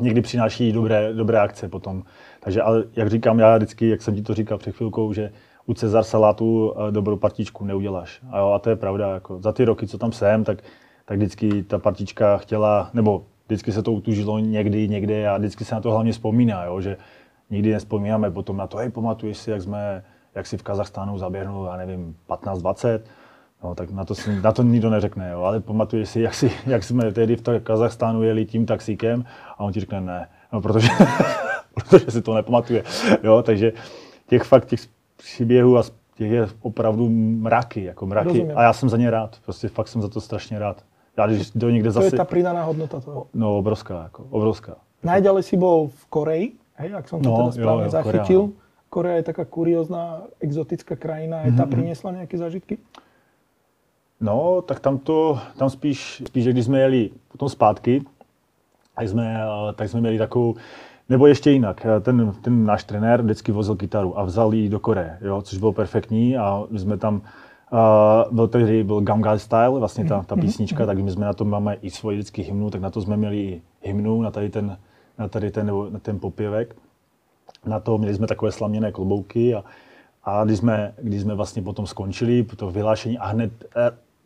někdy přináší dobré, dobré akce potom. Takže ale jak říkám já vždycky, jak jsem ti to říkal před chvilkou, že u Cezar salátu eh, dobrou partičku neuděláš. A, jo, a to je pravda. Jako za ty roky, co tam jsem, tak, tak vždycky ta partička chtěla, nebo vždycky se to utužilo někdy, někde a vždycky se na to hlavně vzpomíná, jo, že nikdy nespomínáme potom na to, hej, pamatuješ si, jak jsme, jak si v Kazachstánu zaběhnul, já nevím, 15-20, No, tak na to, si, na to nikdo neřekne, jo. ale pamatuješ si jak, si, jak jsme tehdy v Kazachstánu jeli tím taxíkem a on ti řekne ne, no, protože, [laughs] protože si to nepamatuje. Jo, takže těch fakt těch příběhů a těch je opravdu mraky, jako mraky. Rozumím. A já jsem za ně rád, prostě fakt jsem za to strašně rád. Já když do někde zase... To je ta pridaná hodnota toho. No, obrovská, jako, obrovská. Najďalej si bol v Koreji, hej, ak som to no, teda správne jo, jo, zachytil. Korea, no. Korea je taká kuriózna, exotická krajina, aj tá mm-hmm. priniesla nejaké zážitky? No, tak tam to, tam spíš, spíš, když jsme jeli potom zpátky, tak jsme, eh, tak jsme měli takovou, nebo ještě jinak, eh, ten, ten náš trenér vždycky vozil kytaru a vzal ji do Koreje, jo, což bylo perfektní a my jsme tam, uh, byl tehdy byl Gamgai Style, vlastně ta, ta písnička, tak my jsme na tom máme i svoji vždycky hymnu, tak na to jsme měli i hymnu, na tady ten, na tady ten, na ten popěvek. Na to měli jsme takové slaměné klobouky a, a když, jsme, když jsme vlastně potom skončili to vyhlášení a hned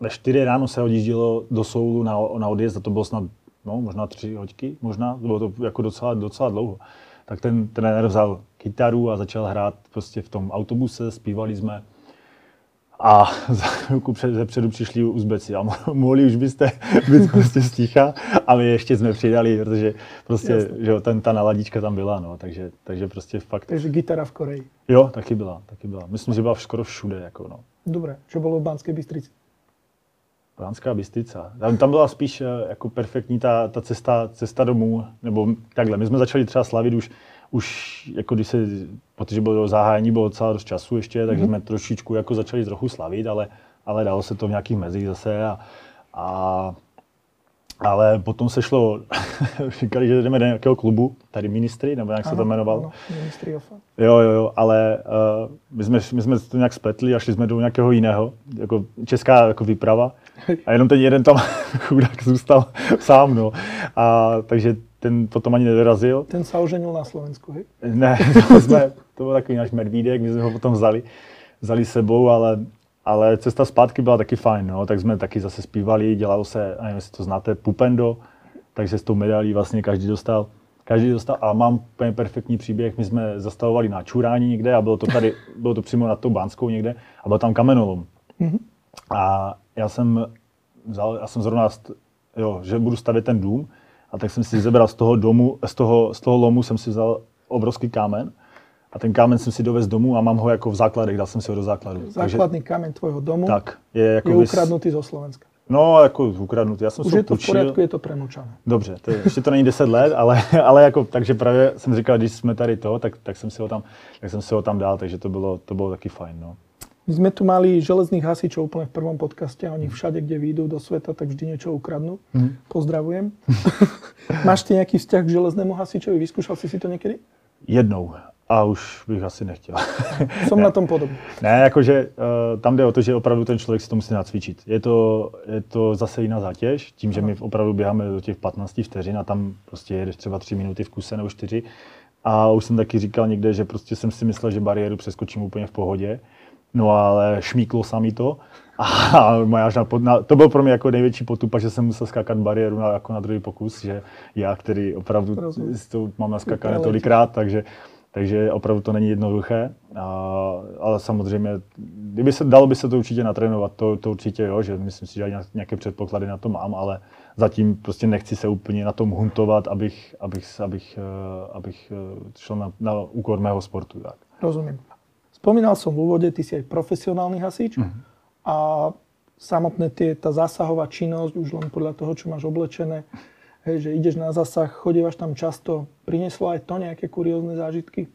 ve 4 ráno se odjíždělo do Soulu na, na odjezd a to bylo snad no, možná tři hoďky, možná, bylo to jako docela, docela dlouho. Tak ten trenér vzal kytaru a začal hrát prostě v tom autobuse, zpívali jsme. A [laughs] za chvilku před, předu přišli Uzbeci a mohli už byste [laughs] být prostě sticha a my ještě jsme přidali, protože prostě, že ten, ta naladička tam byla, no, takže, takže prostě fakt. Takže gitara v Koreji. Jo, taky byla, taky byla. Myslím, že byla skoro všude, jako no. Dobré, že bylo v Banské Bystrici. Pánská Bystrica. Tam, tam byla spíš eh, jako perfektní ta, ta cesta, cesta domů, nebo takhle. My jsme začali třeba slavit už, už jako když se, protože bylo zahájení, bylo docela dost času ještě, takže mm-hmm. jsme trošičku jako začali trochu slavit, ale, ale dalo se to v nějakých mezích zase a, a ale potom se šlo, [laughs] říkali, že jdeme do nějakého klubu, tady ministry, nebo jak ano, se to jmenovalo. Ano, ministry Jo, jo, jo, ale uh, my, jsme, my jsme to nějak spletli a šli jsme do nějakého jiného, jako česká jako výprava. [laughs] A jenom ten jeden tam [laughs] chudák zůstal sám, no. A takže ten potom ani nedorazil. Ten se oženil na Slovensku, hej? Ne, [laughs] to, jsme, to byl takový náš medvídek, my jsme ho potom vzali, vzali sebou, ale ale cesta zpátky byla taky fajn, no, tak jsme taky zase zpívali, dělalo se, nevím, jestli to znáte, pupendo, takže s tou medalí vlastně každý dostal, každý dostal a mám úplně perfektní příběh, my jsme zastavovali na čurání někde a bylo to tady, bylo to přímo nad tou Bánskou někde a byl tam kamenolom. Mm-hmm. A já jsem vzal, já jsem zrovna, jo, že budu stavět ten dům, a tak jsem si zebral z toho domu, z toho, z toho lomu jsem si vzal obrovský kámen a ten kámen jsem si dovez domů a mám ho jako v základech, dal jsem si ho do základu. Základný Takže, kámen tvojho domu tak, je, jako je ukradnutý zo Slovenska. No, jako ukradnutý. Já jsem Už je to tučil. v pořádku, je to premlčané. Dobře, to je, ještě to není 10 let, ale, [laughs] ale jako, takže právě jsem říkal, když jsme tady to, tak, tak, jsem si ho tam, tak jsem si ho tam dal, takže to bylo, to bylo taky fajn. No. My jsme tu mali železných hasičov úplně v prvom podcaste a oni všade, kde vyjdou do sveta, tak vždy niečo ukradnú. Mm. Pozdravujem. [laughs] Máš ty nějaký vzťah k železnému hasičovi? Vyskúšal si si to někdy? Jednou a už bych asi nechtěl. [laughs] Jsem na tom podobný. Ne, jakože uh, tam jde o to, že opravdu ten člověk si to musí nacvičit. Je to, je to zase jiná zátěž, tím, že my opravdu běháme do těch 15 vteřin a tam prostě jedeš třeba 3 minuty v kuse nebo 4. A už jsem taky říkal někde, že prostě jsem si myslel, že bariéru přeskočím úplně v pohodě. No ale šmíklo sami to. A moja na, na, to byl pro mě jako největší potupa, že jsem musel skákat bariéru na, jako na druhý pokus, že já, který opravdu to mám naskakané tolikrát, takže takže opravdu to není jednoduché, a, ale samozřejmě, kdyby se, dalo by se to určitě natrénovat, to, to určitě jo, že myslím si, že nějaké předpoklady na to mám, ale zatím prostě nechci se úplně na tom huntovat, abych, abych, abych, eh, abych eh, šel na, na úkor mého sportu. Tak. Rozumím. Spomínal som v úvode, ty si aj profesionálny hasič mm-hmm. a samotné tie, tá zásahová činnosť, už len podľa toho, čo máš oblečené, hej, že ideš na zasah, chodívaš tam často, přineslo aj to nějaké kuriózne zážitky?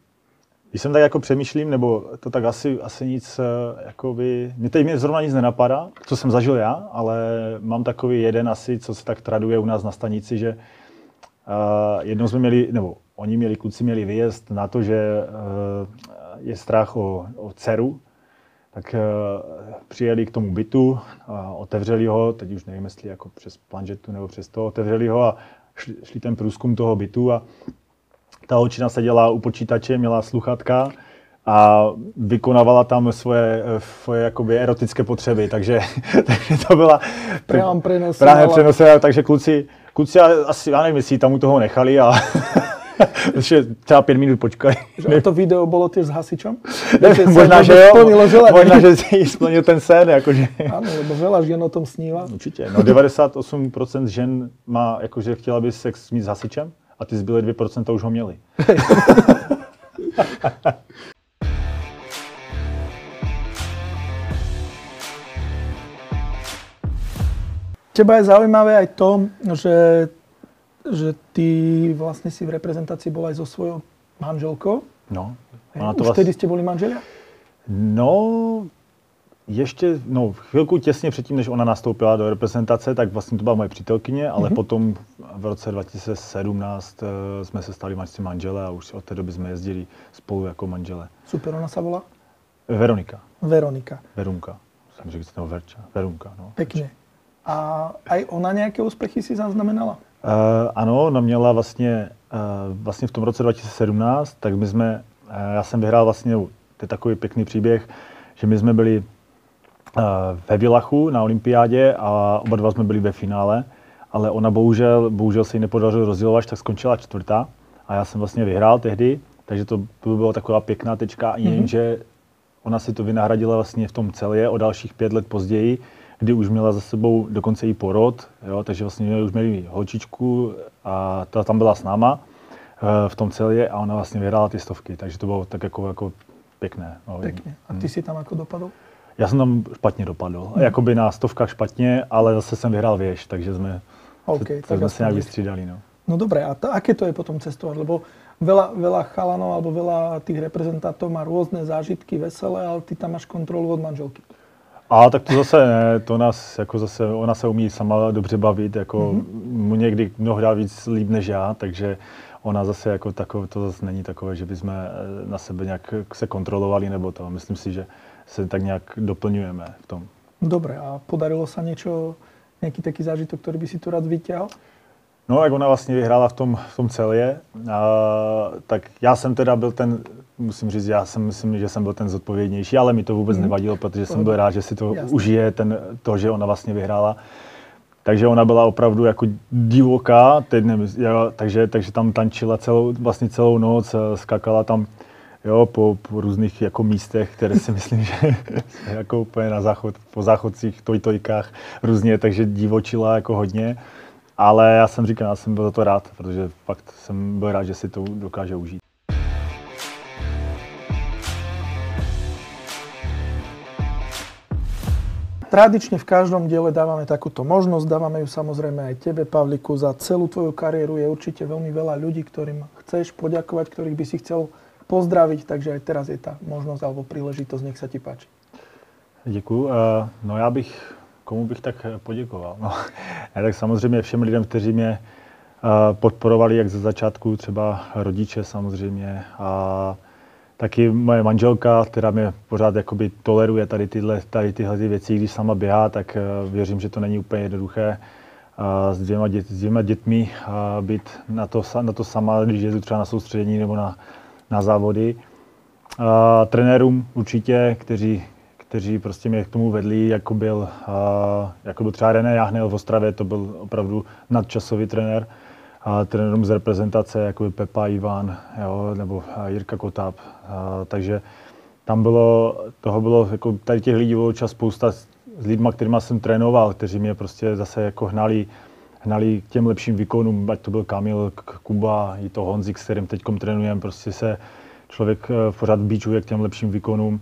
Když jsem tak jako přemýšlím, nebo to tak asi, asi nic, eh, jakoby, mě teď mě zrovna nic nenapadá, co jsem zažil já, ale mám takový jeden asi, co se tak traduje u nás na stanici, že uh, jednou jsme měli, nebo oni měli, kluci měli vyjezd na to, že uh, je strach o, o dceru, tak uh, přijeli k tomu bytu, a otevřeli ho, teď už nevím, jestli jako přes planžetu nebo přes to, otevřeli ho a šli, šli ten průzkum toho bytu a ta holčina seděla u počítače, měla sluchatka a vykonávala tam svoje, svoje jakoby erotické potřeby, takže, [laughs] takže to byla právě přenos. Právě přenos, takže kluci, kluci asi, já nevím, jestli tam u toho nechali a [laughs] třeba pět minut počkali. Že to video bylo ty s hasičem? Ne, [laughs] možná, že jo, [laughs] možná, že si splnil ten sen. Jakože. Ano, lebo veľa žen o tom sníva. Určitě. No 98% žen má, jakože chtěla by sex mít s hasičem a ty zbylé 2% už ho měli. Teba je zaujímavé aj to, že že ty vlastne si v reprezentácii bol aj so svojou manželkou. No. Ona to Už vás... vtedy ste boli manželia? No, ještě, no chvilku těsně předtím, než ona nastoupila do reprezentace, tak vlastně to byla moje přítelkyně, ale mm-hmm. potom v roce 2017 uh, jsme se stali manželé manžele a už od té doby jsme jezdili spolu jako manžele. Super, ona se volá? Veronika. Veronika. Verunka. Jsem řekl, že Verča. Verunka, no. Pěkně. A aj ona nějaké úspěchy si zaznamenala? Uh, ano, ona měla vlastně, uh, vlastně v tom roce 2017, tak my jsme, uh, já jsem vyhrál vlastně, to je takový pěkný příběh, že my jsme byli uh, ve Vilachu na olympiádě a oba dva jsme byli ve finále, ale ona bohužel, bohužel se jí nepodařilo rozdělovat, tak skončila čtvrtá a já jsem vlastně vyhrál tehdy, takže to, to byla taková pěkná tečka, mm-hmm. jenže ona si to vynahradila vlastně v tom celé o dalších pět let později, kdy už měla za sebou dokonce i porod, jo, takže vlastně už měli holčičku a ta tam byla s náma eh, v tom celé a ona vlastně vyhrála ty stovky, takže to bylo tak jako, jako pěkné. No. Pěkně. A ty si tam jako dopadl? Já jsem tam špatně dopadl. Hmm. Jakoby na stovkách špatně, ale zase jsem vyhrál věž, takže jsme, okay, se, tak jsme se nějak vystřídali. No. no dobré, a to, aké to je potom cestovat? Lebo veľa, veľa chalanov alebo veľa tých reprezentantov má rôzne zážitky, veselé, ale ty tam máš kontrolu od manželky. A tak to zase ne, to nás jako zase, ona se umí sama dobře bavit, jako mm-hmm. někdy mnohdy víc líp než já, takže ona zase jako takové, to zase není takové, že bychom eh, na sebe nějak se kontrolovali nebo to. Myslím si, že se tak nějak doplňujeme v tom. Dobre, a podarilo se něco, nějaký taký zážitok, který by si tu rád vyťahal? No, jak ona vlastně vyhrála v tom, v tom celé, a, tak já jsem teda byl ten, musím říct, já jsem myslím, že jsem byl ten zodpovědnější, ale mi to vůbec mm. nevadilo, protože jsem byl rád, že si to Jasně. užije, ten, to, že ona vlastně vyhrála. Takže ona byla opravdu jako divoká, teď nevím, já, takže, takže tam tančila celou, vlastně celou noc, skakala tam jo, po, po různých jako místech, které si [laughs] myslím, že jako úplně na záchod, po záchodcích, tojtojkách různě, takže divočila jako hodně. Ale já jsem říkal, já jsem byl za to rád, protože fakt jsem byl rád, že si to dokáže užít. Tradične v každom diele dávame takúto možnosť, dávame ju samozrejme aj tebe, Pavliku, za celú tvoju kariéru. Je určite veľmi veľa ľudí, ktorým chceš poďakovať, ktorých by si chcel pozdraviť, takže aj teraz je tá možnosť alebo príležitosť, nech sa ti páči. Děkuji. No já bych komu bych tak eh, poděkoval? No, [laughs] ne, tak samozřejmě všem lidem, kteří mě eh, podporovali jak ze začátku, třeba rodiče samozřejmě a taky moje manželka, která mě pořád jakoby toleruje tady tyhle, tady tyhle věci, když sama běhá, tak eh, věřím, že to není úplně jednoduché s dvěma, dět, s dvěma dětmi být na to, na to sama, když jedu třeba na soustředění nebo na, na závody. A trenérům určitě, kteří, kteří prostě mě k tomu vedli, jako byl, jako byl třeba René Jahnel v Ostravě, to byl opravdu nadčasový trenér. A trenérům z reprezentace, jako byl Pepa Ivan, jo, nebo Jirka Kotáb. A, takže tam bylo, toho bylo, jako tady těch lidí bylo čas spousta s lidmi, kterými jsem trénoval, kteří mě prostě zase jako hnali, hnali k těm lepším výkonům, ať to byl Kamil, Kuba, i to Honzik, s kterým teď trénujeme, prostě se člověk eh, pořád bíčuje k těm lepším výkonům.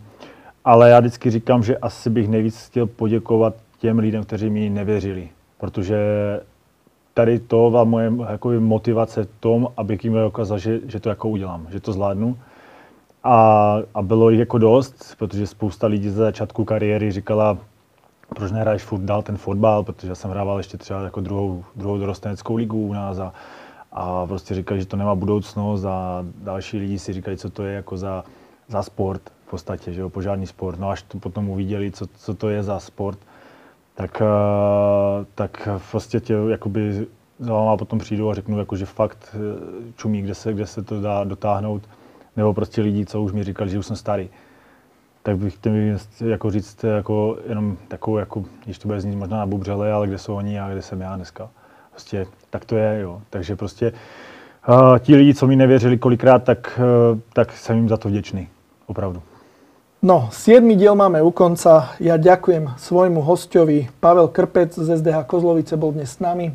Ale já vždycky říkám, že asi bych nejvíc chtěl poděkovat těm lidem, kteří mi nevěřili. Protože tady to byla moje jako motivace v tom, abych jim dokázal, že, že to jako udělám, že to zvládnu. A, a bylo jich jako dost, protože spousta lidí ze začátku kariéry říkala, proč nehraješ furt dál ten fotbal, protože já jsem hrával ještě třeba jako druhou, druhou dorosteneckou ligu u nás a, a prostě říkali, že to nemá budoucnost a další lidi si říkali, co to je jako za, za sport v podstatě, že jo, požární sport. No až to potom uviděli, co, co to je za sport, tak, uh, tak prostě tě jakoby za váma potom přijdu a řeknu, jako, že fakt eh, čumí, kde se, kde se to dá dotáhnout. Nebo prostě lidi, co už mi říkali, že už jsem starý. Tak bych chtěl jako říct jako jenom takovou, jako, když to bude znít možná na bubřele, ale kde jsou oni a kde jsem já dneska. Prostě tak to je, jo. Takže prostě uh, ti lidi, co mi nevěřili kolikrát, tak, uh, tak jsem jim za to vděčný. Opravdu. No, 7. diel máme u konca. Ja ďakujem svojmu hostovi. Pavel Krpec z SDH Kozlovice bol dnes s nami.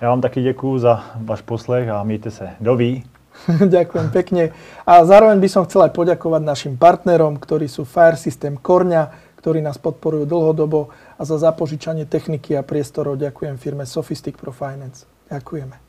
Já vám taky děkuji za váš poslech a mějte se. Doví. [laughs] ďakujem pekne. A zároveň by som chcel aj poďakovať našim partnerom, ktorí sú Fire System Korňa, ktorí nás podporujú dlhodobo a za zapožičanie techniky a priestorov ďakujem firme Sophistic Pro Finance. Ďakujeme.